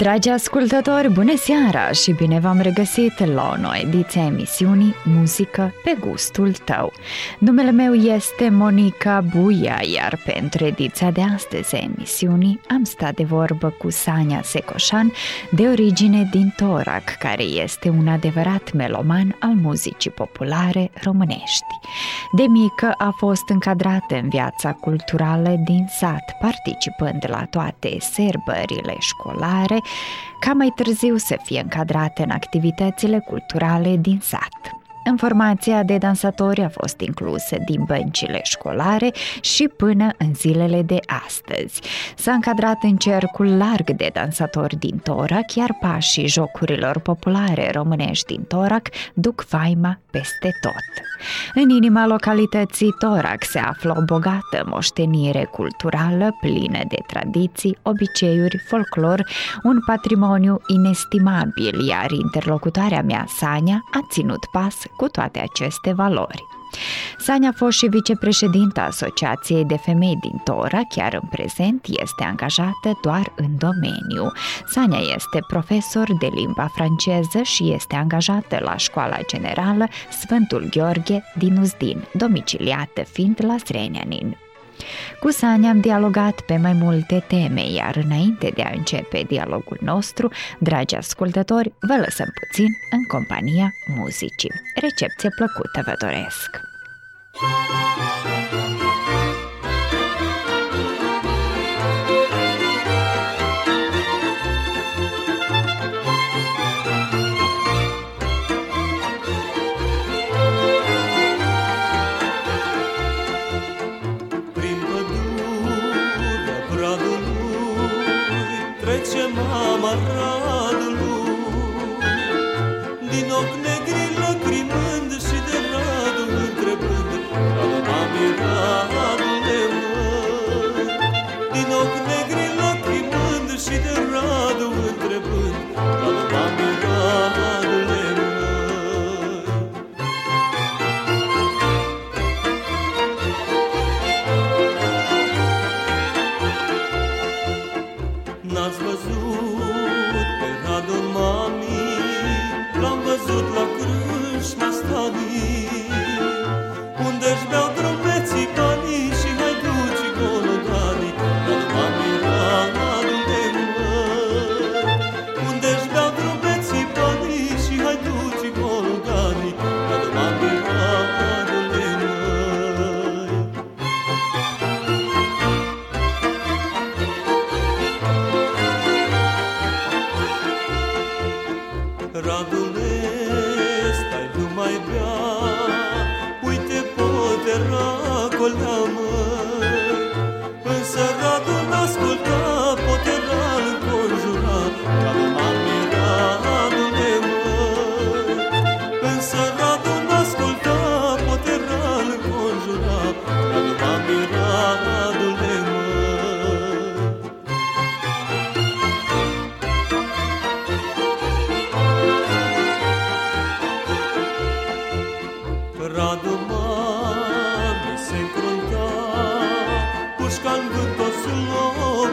Dragi ascultători, bună seara și bine v-am regăsit la o nouă ediție a emisiunii Muzică pe gustul tău. Numele meu este Monica Buia, iar pentru ediția de astăzi a emisiunii am stat de vorbă cu Sania Secoșan, de origine din Torac, care este un adevărat meloman al muzicii populare românești. De mică a fost încadrată în viața culturală din sat, participând la toate serbările școlare, ca mai târziu să fie încadrate în activitățile culturale din sat. În formația de dansatori a fost inclusă din băncile școlare și până în zilele de astăzi. S-a încadrat în cercul larg de dansatori din Torac, iar pașii jocurilor populare românești din Torac duc faima peste tot. În inima localității Torac se află o bogată moștenire culturală plină de tradiții, obiceiuri, folclor, un patrimoniu inestimabil, iar interlocutoarea mea, Sania, a ținut pas cu toate aceste valori. Sania a fost și vicepreședinta Asociației de Femei din Tora, chiar în prezent este angajată doar în domeniu. Sania este profesor de limba franceză și este angajată la Școala Generală Sfântul Gheorghe din Uzdin, domiciliată fiind la Srenianin. Cu Sania am dialogat pe mai multe teme, iar înainte de a începe dialogul nostru, dragi ascultători, vă lăsăm puțin în compania muzicii. Recepție plăcută vă doresc! Thank you.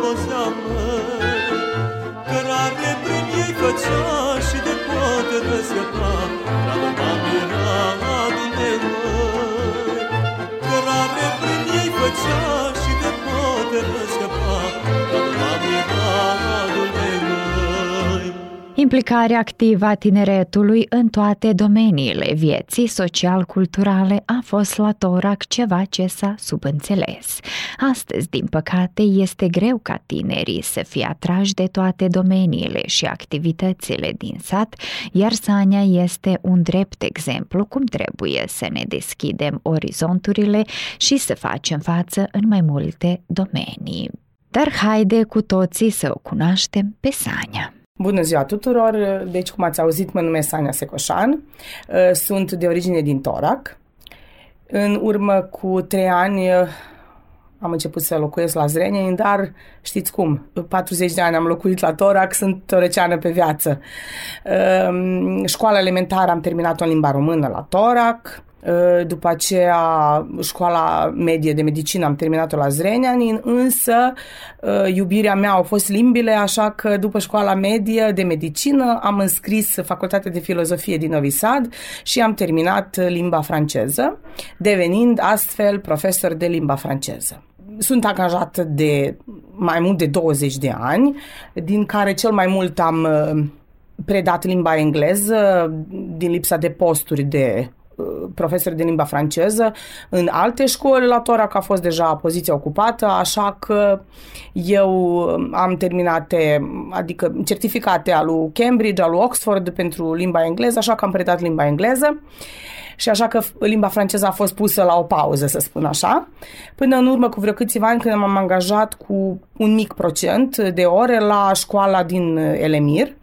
我想。Implicarea activă a tineretului în toate domeniile vieții social-culturale a fost la Torac ceva ce s-a subînțeles. Astăzi, din păcate, este greu ca tinerii să fie atrași de toate domeniile și activitățile din sat, iar Sania este un drept exemplu cum trebuie să ne deschidem orizonturile și să facem față în mai multe domenii. Dar haide cu toții să o cunoaștem pe Sania. Bună ziua tuturor! Deci, cum ați auzit, mă numesc Sania Secoșan, uh, sunt de origine din Torac În urmă cu trei ani am început să locuiesc la Zrenjanin, dar știți cum, 40 de ani am locuit la Torac, sunt toreceană pe viață. Ehm, școala elementară am terminat-o în limba română la Torac, ehm, după aceea școala medie de medicină am terminat-o la Zrenjanin, însă ehm, iubirea mea au fost limbile, așa că după școala medie de medicină am înscris facultatea de filozofie din Novi Sad și am terminat limba franceză, devenind astfel profesor de limba franceză. Sunt angajată de mai mult de 20 de ani, din care cel mai mult am uh, predat limba engleză din lipsa de posturi de uh, profesor de limba franceză. În alte școli, la Torac a fost deja poziția ocupată, așa că eu am terminate, adică certificate al lui Cambridge, al lui Oxford pentru limba engleză, așa că am predat limba engleză. Și așa că limba franceză a fost pusă la o pauză, să spun așa, până în urmă cu vreo câțiva ani când m-am angajat cu un mic procent de ore la școala din Elemir,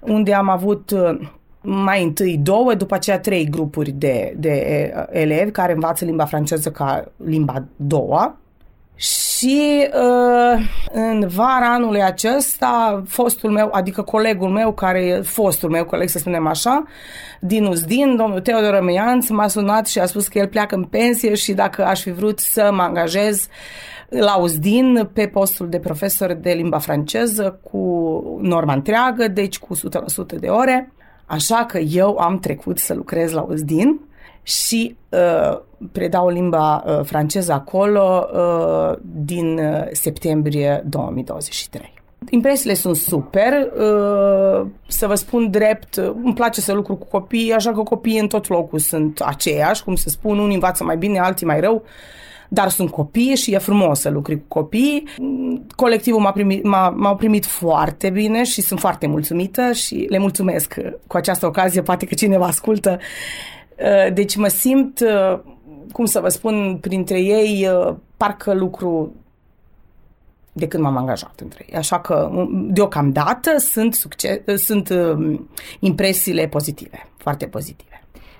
unde am avut uh, mai întâi două, după aceea trei grupuri de, de uh, elevi care învață limba franceză ca limba doua și uh, în vara anului acesta, fostul meu, adică colegul meu, care e fostul meu coleg, să spunem așa, din Uzdin, domnul Teodor Rămâianț, m-a sunat și a spus că el pleacă în pensie și dacă aș fi vrut să mă angajez la Uzdin pe postul de profesor de limba franceză cu norma întreagă, deci cu 100% de ore. Așa că eu am trecut să lucrez la Uzdin și uh, predau limba uh, franceză acolo uh, din uh, septembrie 2023. Impresiile sunt super, uh, să vă spun drept, îmi place să lucru cu copii, așa că copiii în tot locul sunt aceiași, cum se spun, unii învață mai bine, alții mai rău, dar sunt copii și e frumos să lucri cu copii. Colectivul m-a primit, m-a, m-au primit foarte bine și sunt foarte mulțumită și le mulțumesc cu această ocazie, poate că cineva ascultă Uh, deci mă simt, uh, cum să vă spun, printre ei, uh, parcă lucru de când m-am angajat între ei. Așa că, um, deocamdată, sunt, succes, sunt impresiile pozitive, foarte pozitive.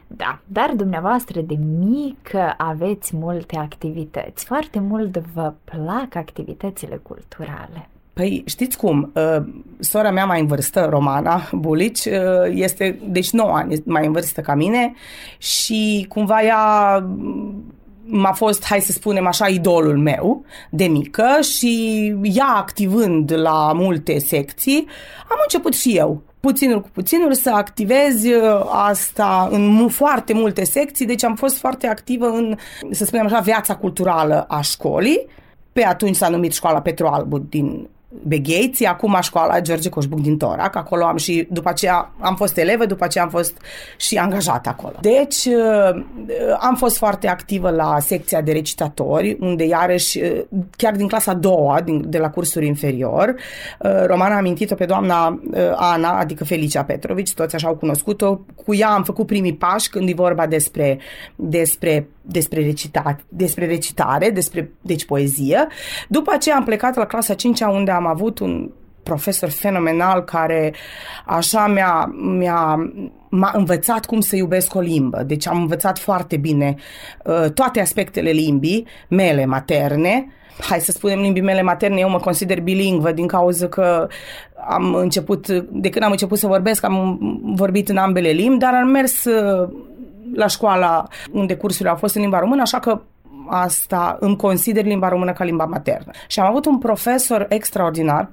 Da, dar dumneavoastră de mic aveți multe activități. Foarte mult vă plac activitățile culturale. Păi știți cum, uh, sora mea mai în vârstă, Romana Bulici, uh, este deci 9 ani mai în vârstă ca mine și cumva ea m-a fost, hai să spunem așa, idolul meu de mică și ea activând la multe secții, am început și eu puținul cu puținul să activez uh, asta în foarte multe secții, deci am fost foarte activă în, să spunem așa, viața culturală a școlii. Pe atunci s-a numit Școala Petru Albu din Begheți, acum școala George Coșbuc din Torac, acolo am și, după aceea am fost elevă, după aceea am fost și angajată acolo. Deci uh, am fost foarte activă la secția de recitatori, unde iarăși, uh, chiar din clasa a doua, din, de la cursul inferior, uh, Romana a amintit-o pe doamna Ana, adică Felicia Petrovici, toți așa au cunoscut-o, cu ea am făcut primii pași când e vorba despre, despre despre, recitat, despre recitare, despre deci poezie. După aceea am plecat la clasa 5 unde am avut un profesor fenomenal care așa mi-a, mi-a m-a învățat cum să iubesc o limbă. Deci am învățat foarte bine uh, toate aspectele limbii mele materne. Hai să spunem limbii mele materne, eu mă consider bilingvă din cauza că am început, de când am început să vorbesc, am vorbit în ambele limbi, dar am mers uh, la școala unde cursurile au fost în limba română, așa că asta îmi consider limba română ca limba maternă. Și am avut un profesor extraordinar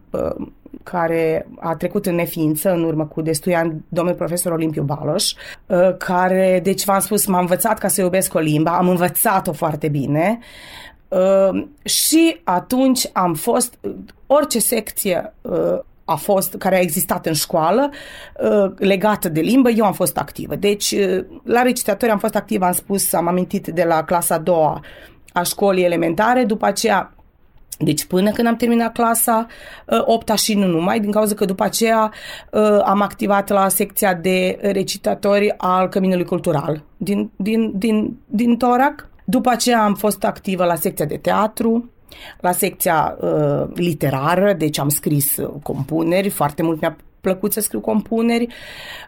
care a trecut în neființă în urmă cu destui ani, domnul profesor Olimpiu Baloș, care, deci v-am spus, m-a învățat ca să iubesc o limba, am învățat-o foarte bine și atunci am fost, orice secție a fost, care a existat în școală, uh, legată de limbă, eu am fost activă. Deci, uh, la recitatori am fost activă, am spus, am amintit de la clasa a doua a școlii elementare, după aceea deci până când am terminat clasa 8 uh, și nu numai, din cauza că după aceea am activat la secția de recitatori al Căminului Cultural din, din, din, din Torac. După aceea am fost activă la secția de teatru, la secția uh, literară, deci am scris uh, compuneri, foarte mult mi-a plăcut să scriu compuneri.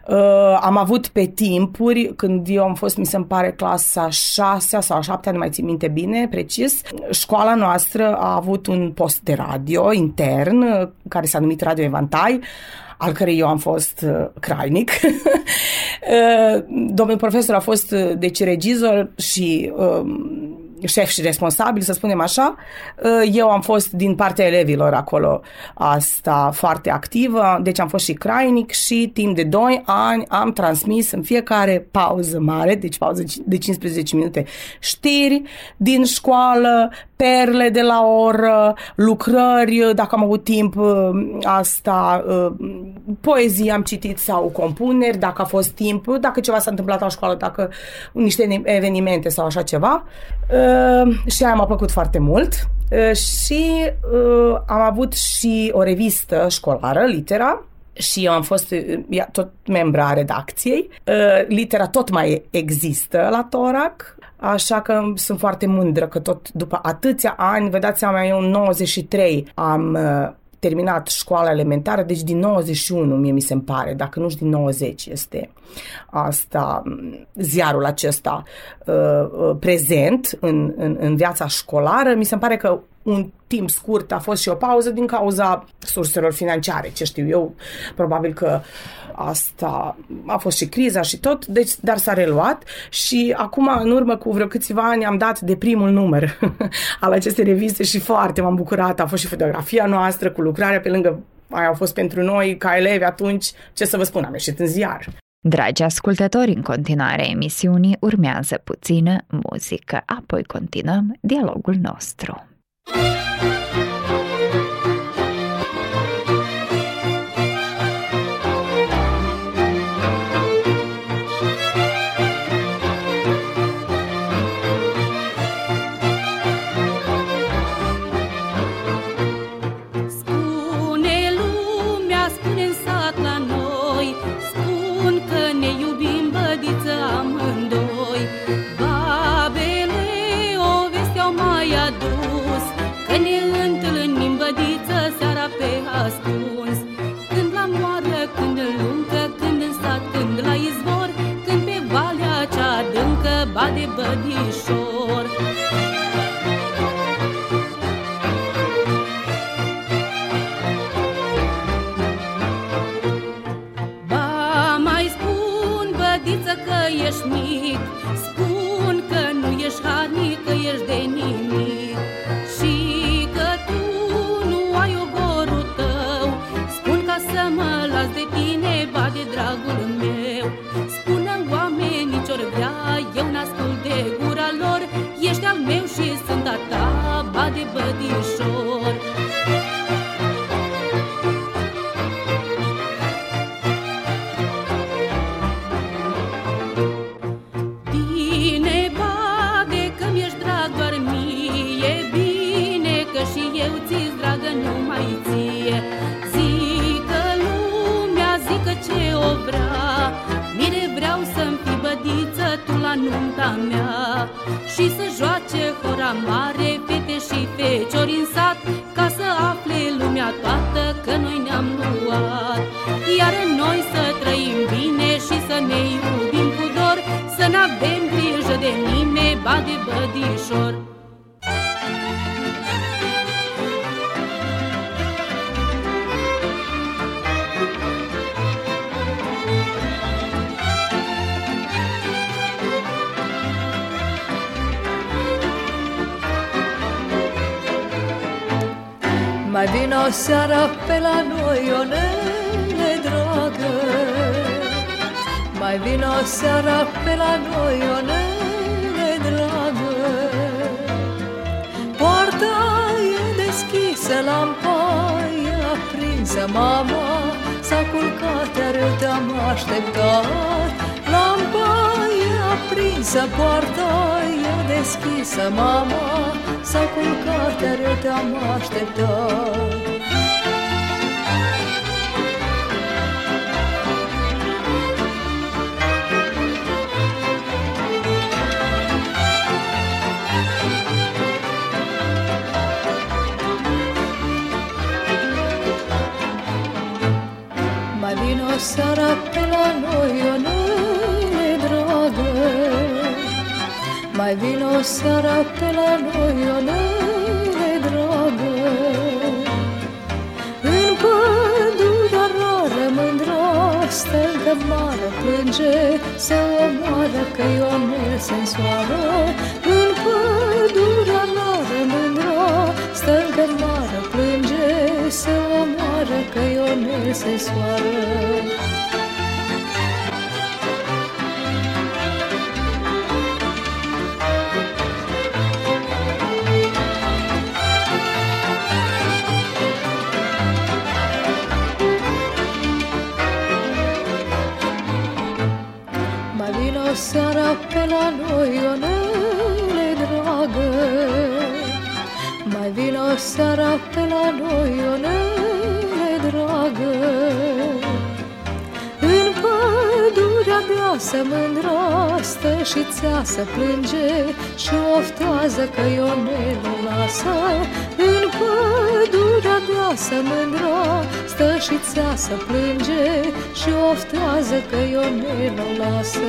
Uh, am avut pe timpuri, când eu am fost, mi se pare, clasa 6 sau 7, nu mai țin minte bine, precis, școala noastră a avut un post de radio intern, uh, care s-a numit Radio Evantai, al cărei eu am fost uh, crainic. uh, domnul profesor a fost, uh, deci, regizor și uh, șef și responsabil, să spunem așa. Uh, eu am fost din partea elevilor acolo asta foarte activă, deci am fost și crainic și timp de 2 ani am transmis în fiecare pauză mare, deci pauză de 15 minute, știri din școală, perle de la oră, lucrări, dacă am avut timp, uh, asta, uh, poezii am citit sau compuneri, dacă a fost timp, dacă ceva s-a întâmplat la școală, dacă niște evenimente sau așa ceva. Uh, și aia m-a plăcut foarte mult. Și am avut și o revistă școlară, Litera, și eu am fost tot membra a redacției. Litera tot mai există la Torac, Așa că sunt foarte mândră că tot după atâția ani, vă dați seama, eu în 93 am uh, terminat școala elementară, deci din 91 mie mi se pare, dacă nu din 90 este asta, ziarul acesta uh, uh, prezent în, în, în viața școlară. Mi se pare că un timp scurt a fost și o pauză din cauza surselor financiare, ce știu eu, probabil că asta a fost și criza și tot, deci, dar s-a reluat și acum, în urmă cu vreo câțiva ani, am dat de primul număr al acestei reviste și foarte m-am bucurat, a fost și fotografia noastră cu lucrarea pe lângă aia au fost pentru noi ca elevi atunci, ce să vă spun, am ieșit în ziar. Dragi ascultători, în continuare emisiunii urmează puțină muzică, apoi continuăm dialogul nostru. Música amor. de bădișor. Bine bade că-mi ești drag doar mie Bine că și eu ți-s dragă numai ție. Zică lumea, zică ce o vrea Mire vreau să-mi fi bădiță tu la nunta mea. Mai vino seara pe la noi, o nene dragă Mai vino seara pe la noi, o deschisă, lampa e aprinsă Mama s-a culcat, iar eu te-am așteptat. Lampa e aprinsă, poarta e deschisă Mama s-a culcat, iar eu te-am așteptat seara pe la noi, Ionele dragă Mai vino seara pe la noi, Ionele dragă În pădurea rară mândra Stâncă mare plânge Se omoară că Ionel se însoară În pădurea rară mândra Stâncă mare plânge Se omoară că Ionel se soară Mai vino seara pe la noi, Ionele dragă Mai vino seara pe la noi, deasă mândra stă și țea să plânge Și oftează că Ionel o lasă În pădurea deasă mândra stă și țea să plânge Și oftează că Ionel o lasă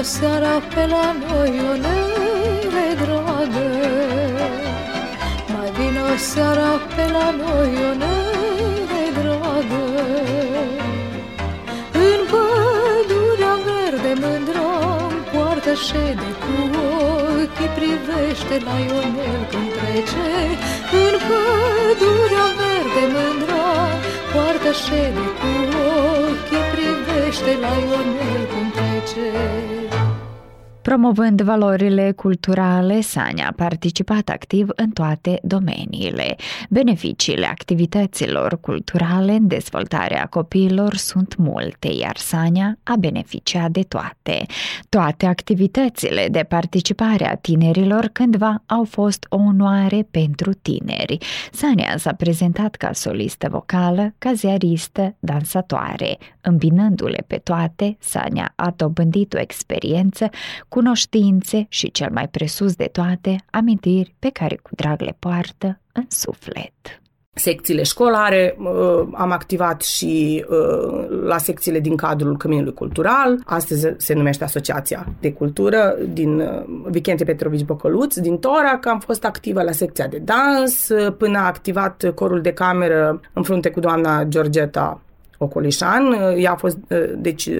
Mai vino seara pe la noi, Ionele dragă Mai vino seara pe la noi, Ionele dragă În pădurea verde mândră poartă șede cu ochii Privește la Ionel când trece. În pădurea verde mândră poartă șede cu ochii Privește la Ionel când trece Promovând valorile culturale, Sania a participat activ în toate domeniile. Beneficiile activităților culturale în dezvoltarea copiilor sunt multe, iar Sania a beneficiat de toate. Toate activitățile de participare a tinerilor cândva au fost o onoare pentru tineri. Sania s-a prezentat ca solistă vocală, ca ziaristă, dansatoare. Îmbinându-le pe toate, Sania a dobândit o experiență cunoștințe și, cel mai presus de toate, amintiri pe care cu drag le poartă în suflet. secțiile școlare, uh, am activat și uh, la secțiile din cadrul Căminului Cultural, astăzi se numește Asociația de Cultură din uh, Vicente Petrovici Bocăluț, din Torac, am fost activă la secția de dans, până a activat corul de cameră în frunte cu doamna Georgeta Ocolișan, ea a fost deci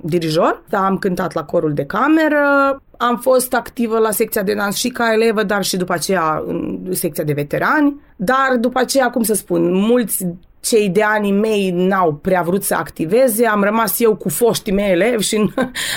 dirijor, da, am cântat la corul de cameră, am fost activă la secția de dans și ca elevă, dar și după aceea în secția de veterani, dar după aceea, cum să spun, mulți cei de anii mei n-au prea vrut să activeze, am rămas eu cu foștii mei elevi și nu,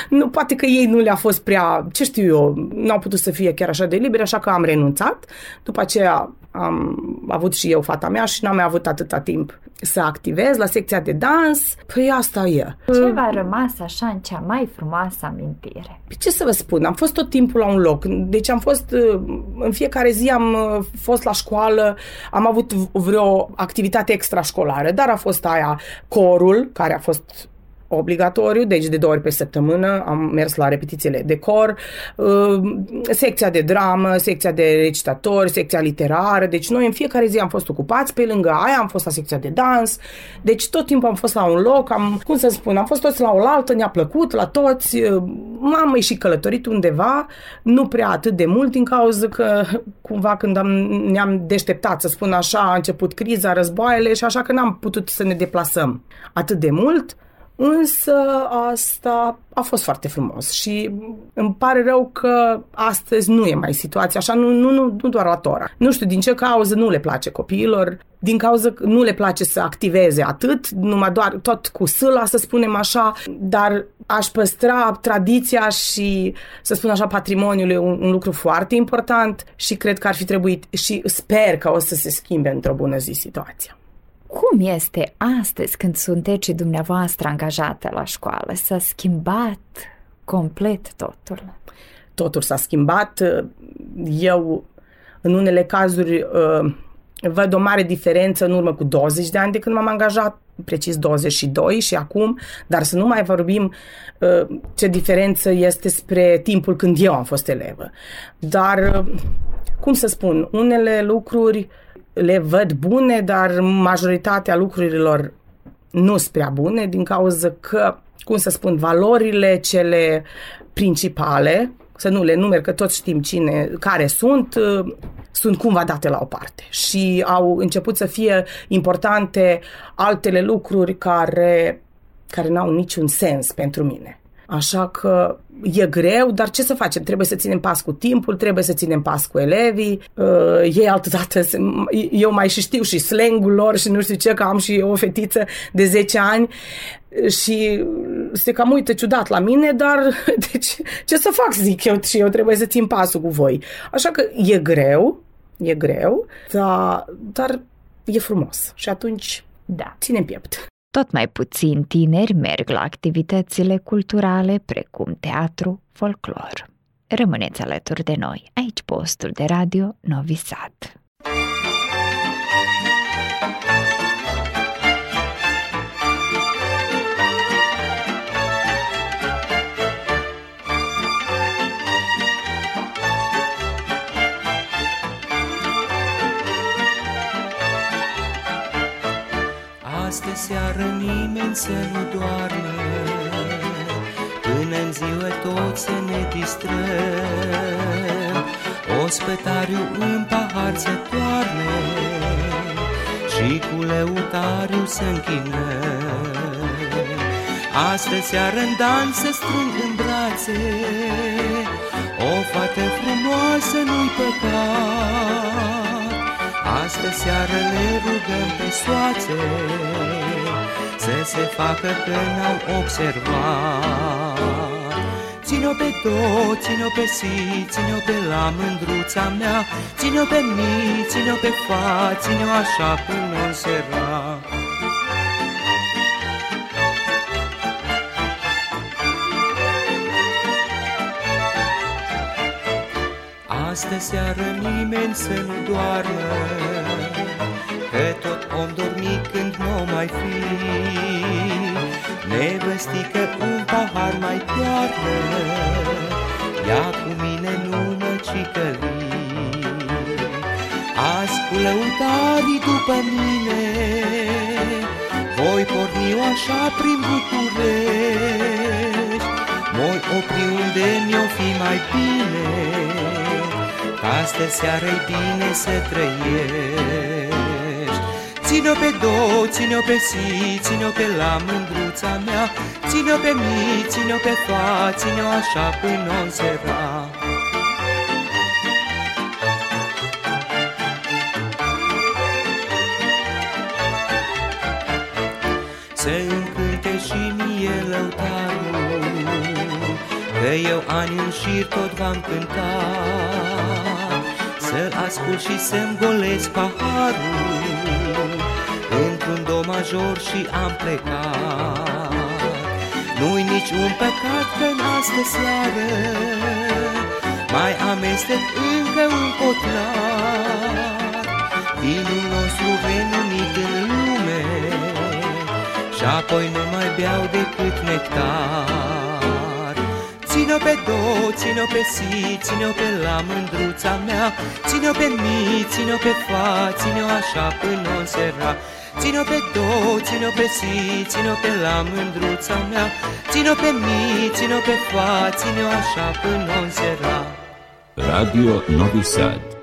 nu, poate că ei nu le-a fost prea, ce știu eu, n-au putut să fie chiar așa de liberi, așa că am renunțat. După aceea am avut și eu fata mea și n-am mai avut atâta timp să activez la secția de dans. Păi asta e. Ce v-a rămas așa în cea mai frumoasă amintire? Păi ce să vă spun, am fost tot timpul la un loc. Deci am fost, în fiecare zi am fost la școală, am avut vreo activitate extrașcolară, dar a fost aia corul, care a fost obligatoriu, deci de două ori pe săptămână am mers la repetițiile de cor, secția de dramă, secția de recitatori, secția literară, deci noi în fiecare zi am fost ocupați, pe lângă aia am fost la secția de dans, deci tot timpul am fost la un loc, am, cum să spun, am fost toți la oaltă, ne-a plăcut la toți, m-am mai și călătorit undeva, nu prea atât de mult din cauza că cumva când am, ne-am deșteptat, să spun așa, a început criza, războaiele și așa că n-am putut să ne deplasăm atât de mult, Însă asta a fost foarte frumos și îmi pare rău că astăzi nu e mai situația așa, nu, nu, nu, nu doar la Tora. Nu știu din ce cauză nu le place copiilor, din cauza că nu le place să activeze atât, numai doar tot cu sâla, să spunem așa, dar aș păstra tradiția și, să spun așa, patrimoniul e un, un lucru foarte important și cred că ar fi trebuit și sper că o să se schimbe într-o bună zi situația. Cum este astăzi când sunteți dumneavoastră angajată la școală? S-a schimbat complet totul? Totul s-a schimbat. Eu, în unele cazuri, văd o mare diferență în urmă cu 20 de ani de când m-am angajat, precis 22 și acum, dar să nu mai vorbim uh, ce diferență este spre timpul când eu am fost elevă. Dar, uh, cum să spun, unele lucruri le văd bune, dar majoritatea lucrurilor nu sunt prea bune din cauza că, cum să spun, valorile cele principale să nu le numer, că toți știm cine, care sunt, uh, sunt cumva date la o parte și au început să fie importante altele lucruri care, care n-au niciun sens pentru mine. Așa că e greu, dar ce să facem? Trebuie să ținem pas cu timpul, trebuie să ținem pas cu elevii. Uh, ei altădată, eu mai și știu și slangul lor și nu știu ce, că am și o fetiță de 10 ani și se cam uită ciudat la mine, dar deci, ce să fac, zic eu, și eu trebuie să țin pasul cu voi. Așa că e greu, e greu, dar, dar e frumos și atunci da. ținem piept. Tot mai puțin tineri merg la activitățile culturale precum teatru, folclor. Rămâneți alături de noi, aici postul de radio Novi Sad. Seară nimeni să nu doarme. Până în ziua tot să ne distrăm. Ospătariu în pahar să toarne Și cu lăutariu să închinăm. Astă seară în dans să strâng în brațe O fată frumoasă nu-i păcat Astă seară le rugăm pe soațe Să se facă că n-au observat. Ține-o pe tot, ține-o pe si, ține-o pe la mândruța mea Ține-o pe mi, ține-o pe fa, ține-o așa până în serat Astă seară nimeni să nu doarmă, Că tot om dormi când nu mai fi. Nevăstică un pahar mai toarnă, Ia cu mine nu mă cicăli. Azi cu lăutarii după mine, Voi porni așa prin București, Voi opri unde mi-o fi mai bine, Astă seară-i bine să trăiești. Ține-o pe două, ține-o pe si, ține-o pe la mândruța mea. Ține-o pe mi, ține-o pe fa, ține-o așa până o sera Să încânte și mie lăutarul Că eu ani în șir tot v-am cântat să ascult și să-mi golesc paharul. Într-un do major și am plecat. Nu-i nici un păcat că în astă seară Mai amestec încă un cotlar Vinul nostru renumit în lume Și apoi nu mai beau decât nectar Ține-o pe do, ține-o pe si, ține-o pe la mândruța mea. Ține-o pe mi, ține-o pe fa, ține-o așa până o sera. Ține-o pe do, ține-o pe si, ține-o pe la mândruța mea. Ține-o pe mi, ține-o pe fa, ține-o așa până o sera. Radio Novi Sad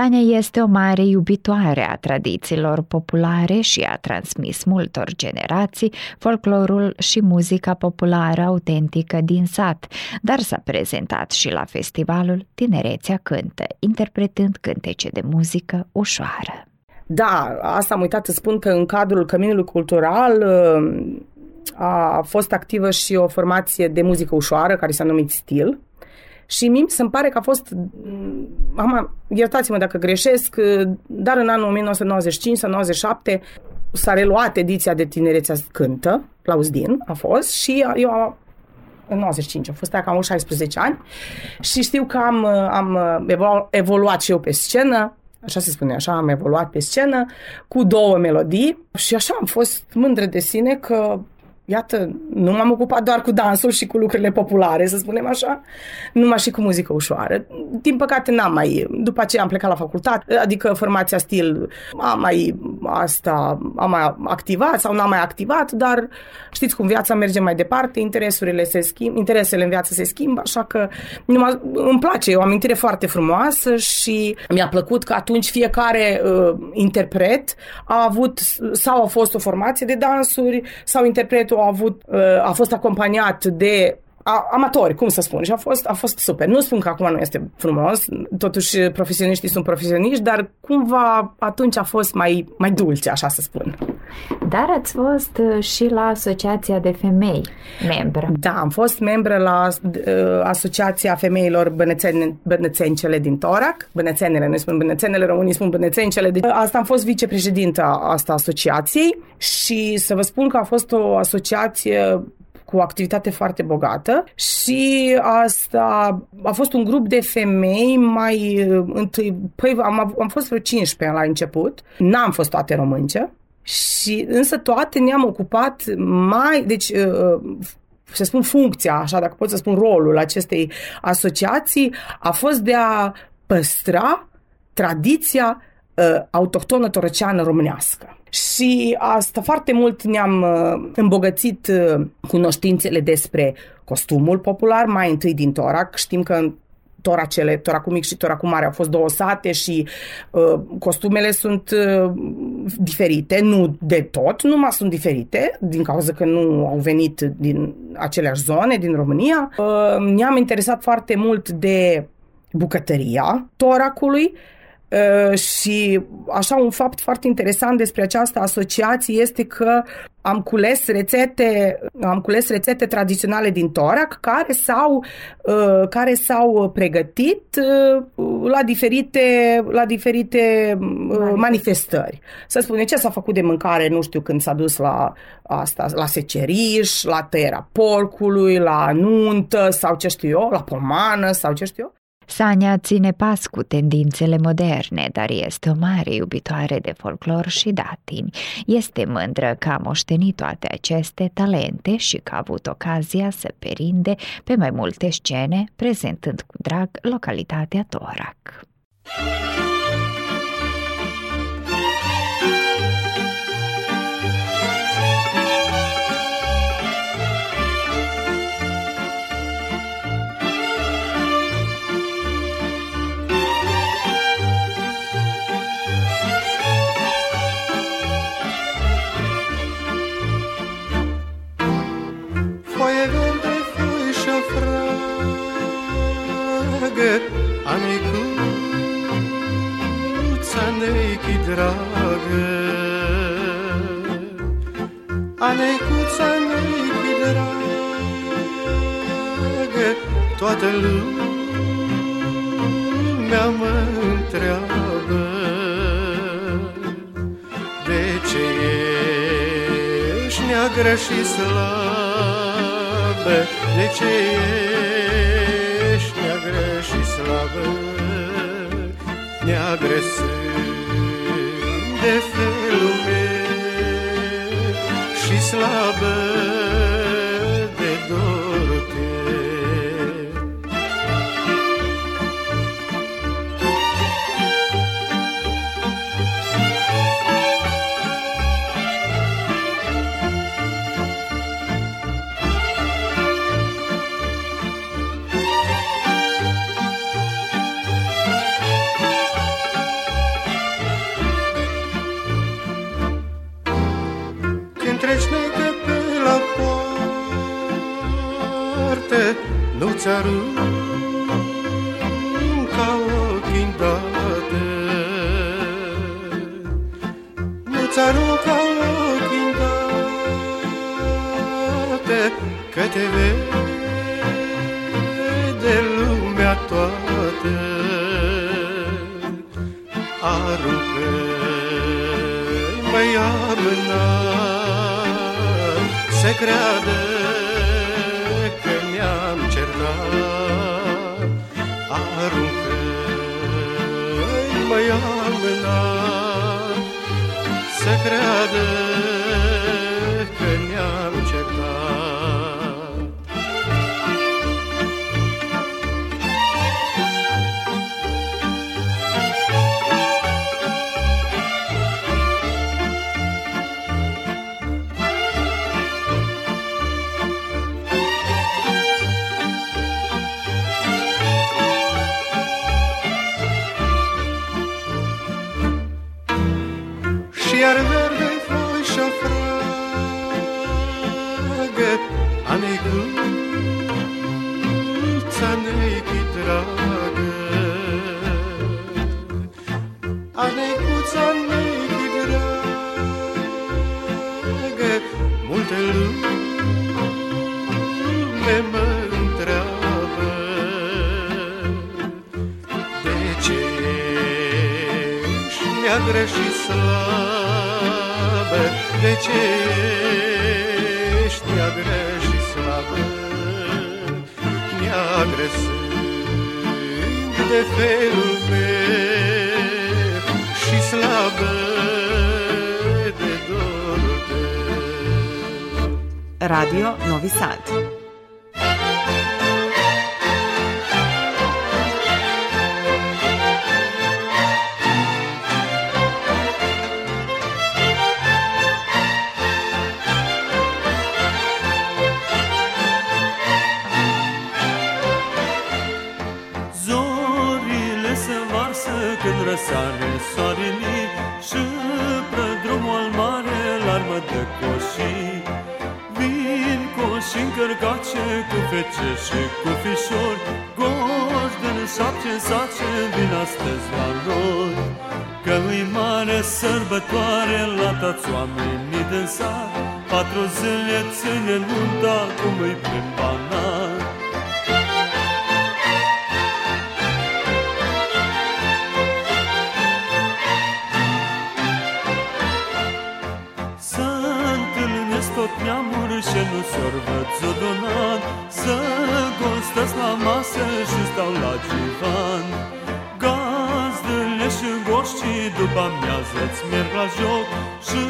Sania este o mare iubitoare a tradițiilor populare și a transmis multor generații folclorul și muzica populară autentică din sat, dar s-a prezentat și la festivalul Tinerețea Cântă, interpretând cântece de muzică ușoară. Da, asta am uitat să spun că în cadrul Căminului Cultural uh, a fost activă și o formație de muzică ușoară care s-a numit Stil. Și mie mi se pare că a fost, am, iertați-mă dacă greșesc, uh, dar în anul 1995 sau 97 s-a reluat ediția de Tinerețea Cântă, la Uzdin a fost și eu am, în 95, a fost aia cam 16 ani și știu că am, am evolu- evoluat și eu pe scenă, așa se spune, așa am evoluat pe scenă, cu două melodii și așa am fost mândră de sine că Iată, nu m-am ocupat doar cu dansul și cu lucrurile populare, să spunem așa, numai și cu muzică ușoară. Din păcate n-am mai, după aceea am plecat la facultate, adică formația stil am mai asta, am mai activat sau n-am mai activat, dar știți cum viața merge mai departe, interesurile se schimb, interesele în viață se schimbă, așa că numai, îmi place, e o amintire foarte frumoasă și mi-a plăcut că atunci fiecare uh, interpret a avut sau a fost o formație de dansuri sau interpretul a avut, uh, a fost acompaniat de a, amatori, cum să spun, și a fost, a fost super. Nu spun că acum nu este frumos, totuși profesioniștii sunt profesioniști, dar cumva atunci a fost mai, mai dulce, așa să spun. Dar ați fost uh, și la Asociația de Femei membră. Da, am fost membră la uh, Asociația Femeilor Bănețene, Bănețencele din Torac, Bănețenele, noi spun Bănețenele, românii spun Bănețencele. De... Asta am fost vicepreședinta asta asociației și să vă spun că a fost o asociație cu o activitate foarte bogată și asta a fost un grup de femei mai uh, întâi, păi am, av- am fost vreo 15 la început, n-am fost toate românce, și însă toate ne-am ocupat mai, deci uh, să spun funcția, așa dacă pot să spun rolul acestei asociații, a fost de a păstra tradiția uh, autohtonă torăceană românească. Și asta foarte mult ne-am uh, îmbogățit uh, cunoștințele despre costumul popular, mai întâi din Torac. Știm că în toracele, toracul mic și toracul mare au fost două sate și uh, costumele sunt uh, diferite, nu de tot, numai sunt diferite, din cauza că nu au venit din aceleași zone din România. Uh, ne-am interesat foarte mult de bucătăria toracului, Uh, și așa un fapt foarte interesant despre această asociație este că am cules rețete, am cules rețete tradiționale din Torac care s-au, uh, care s-au pregătit uh, la diferite, la diferite manifestări. Să spunem ce s-a făcut de mâncare, nu știu, când s-a dus la asta, la seceriș, la tăierea porcului, la nuntă sau ce știu eu, la pomană sau ce știu eu. Sania ține pas cu tendințele moderne, dar este o mare iubitoare de folclor și datini. Este mândră că a moștenit toate aceste talente și că a avut ocazia să perinde pe mai multe scene, prezentând cu drag localitatea Torac. Dragă. Anecuța mea dragă Toată lumea mă întreabă De ce ești neagră și slabă? De ce ești neagră și slabă Neagră sunt de felul meu. Și slabă nu-ți arunca ochii îndată. Nu-ți arunca ochii îndată, că te vede lumea toată. Aruncă mai amânat Să creadă Să magre și slabe, de ce ești neagre și slabe? Neagre de felul meu și slabe de dorul. Radio Novi Sad când răsare soarele Și pe drumul al mare larmă de coșii. Vin coșii încărcace cu fece și cu fișori Goși din șapte sace vin astăzi la noi Că îi mare sărbătoare la toți oamenii din sat Patru zile ține nunta cum îi prin și nu s-or văd Să gostesc la masă și stau la divan. Gazdele și goștii după amiază-ți merg la joc Și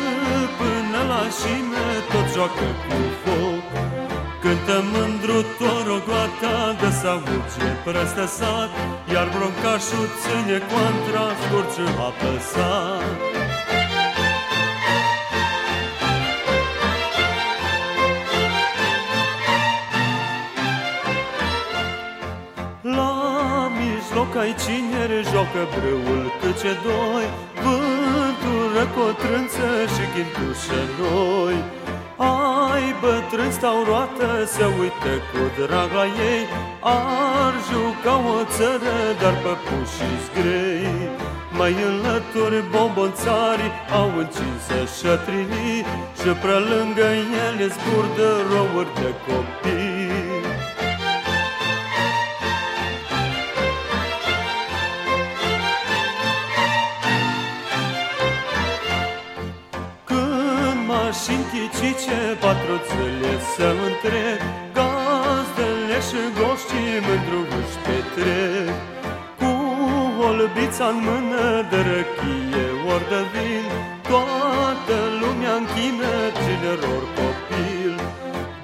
până la șime tot joacă cu foc. Cântă mândru torogoata de să auge peste sat Iar broncașul ține contra scurciu apăsat mijloc ai cinere joacă brâul câce doi. Vântul răcotrânță și ghintușe noi. Ai bătrâni stau roată, se uită cu drag la ei. Ar juca o țără, dar păpușii zgrei. Mai înlături bombonțarii au încinsă șătrinii Și prea lângă ele zburdă rouri de copii mașini chicice, patru țăle să întreb. Gazdele și goștii mândru își petrec. Cu olbița în mână de răchie ori de vin. Toată lumea închină tineror copil.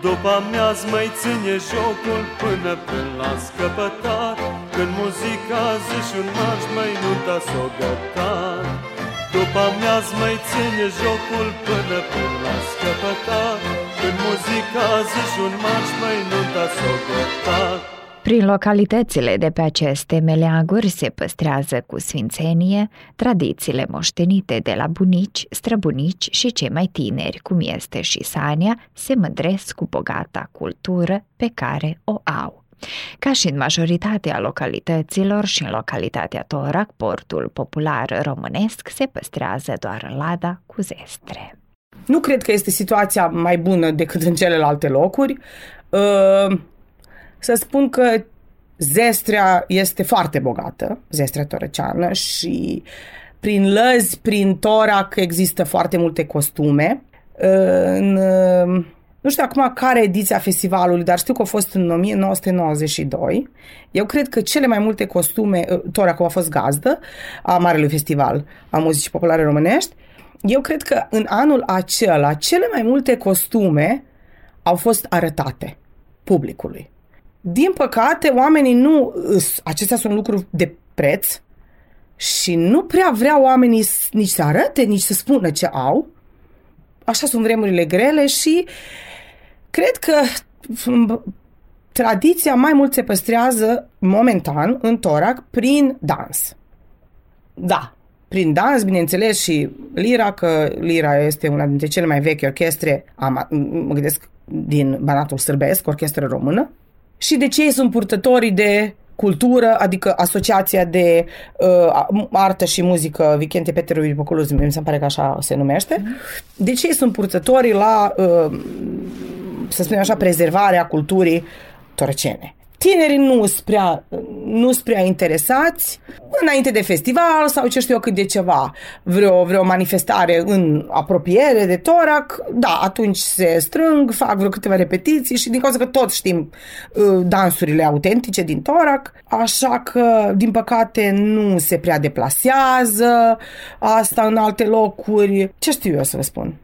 După amiaz mai ține jocul până până la scăpătat. Când muzica zi și un marș mai nunta s-o gătat după amiaz mai ține jocul până până la scăpătat Când muzica zi și un marș mai nunta s-o gătat Prin localitățile de pe aceste meleaguri se păstrează cu sfințenie tradițiile moștenite de la bunici, străbunici și cei mai tineri, cum este și Sania, se mândresc cu bogata cultură pe care o au. Ca și în majoritatea localităților și în localitatea Torac, portul popular românesc se păstrează doar lada cu zestre. Nu cred că este situația mai bună decât în celelalte locuri. Uh, Să spun că zestrea este foarte bogată, zestrea torăceană și prin lăzi, prin torac există foarte multe costume. Uh, În, uh, nu știu acum care ediția festivalului, dar știu că a fost în 1992. Eu cred că cele mai multe costume, uh, Toracul a fost gazdă a Marelui Festival a Muzicii Populare Românești. Eu cred că în anul acela cele mai multe costume au fost arătate publicului. Din păcate, oamenii nu... îs- Acestea sunt lucruri de preț și nu prea vreau oamenii s- nici să arate, nici să spună ce au. Așa sunt vremurile grele și cred că m, tradiția mai mult se păstrează momentan în Torac prin dans. Da, prin dans, bineînțeles, și Lira, că Lira este una dintre cele mai vechi orchestre, ama, mă gândesc, din Banatul Sârbesc, orchestră română. Și de ce ei sunt purtătorii de cultură, adică Asociația de uh, Artă și Muzică Vicente Peterului Poculuz, mi se pare că așa se numește. De ce ei sunt purtătorii la, uh, să spunem așa, prezervarea culturii torcene? tinerii nu sunt prea, nu prea interesați înainte de festival sau ce știu eu cât de ceva, vreo, vreo manifestare în apropiere de Torac, da, atunci se strâng, fac vreo câteva repetiții și din cauza că toți știm uh, dansurile autentice din Torac, așa că, din păcate, nu se prea deplasează asta în alte locuri. Ce știu eu să vă spun?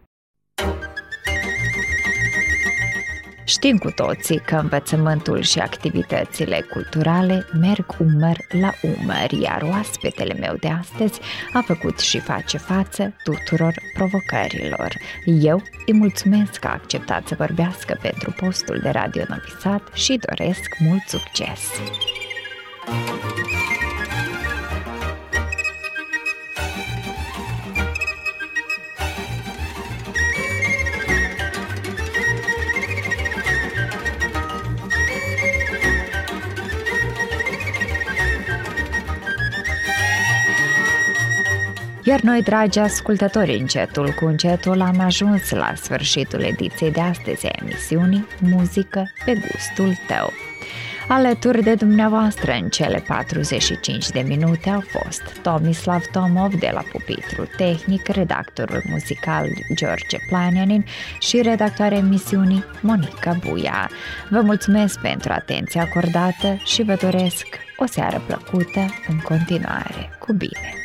Știm cu toții că învățământul și activitățile culturale merg umăr la umăr, iar oaspetele meu de astăzi a făcut și face față tuturor provocărilor. Eu îi mulțumesc că a acceptat să vorbească pentru postul de Radio Novisat și doresc mult succes! Iar noi, dragi ascultători, încetul cu încetul am ajuns la sfârșitul ediției de astăzi a emisiunii Muzică pe gustul tău. Alături de dumneavoastră în cele 45 de minute au fost Tomislav Tomov de la Pupitru Tehnic, redactorul muzical George Planianin și redactoarea emisiunii Monica Buia. Vă mulțumesc pentru atenția acordată și vă doresc o seară plăcută în continuare. Cu bine!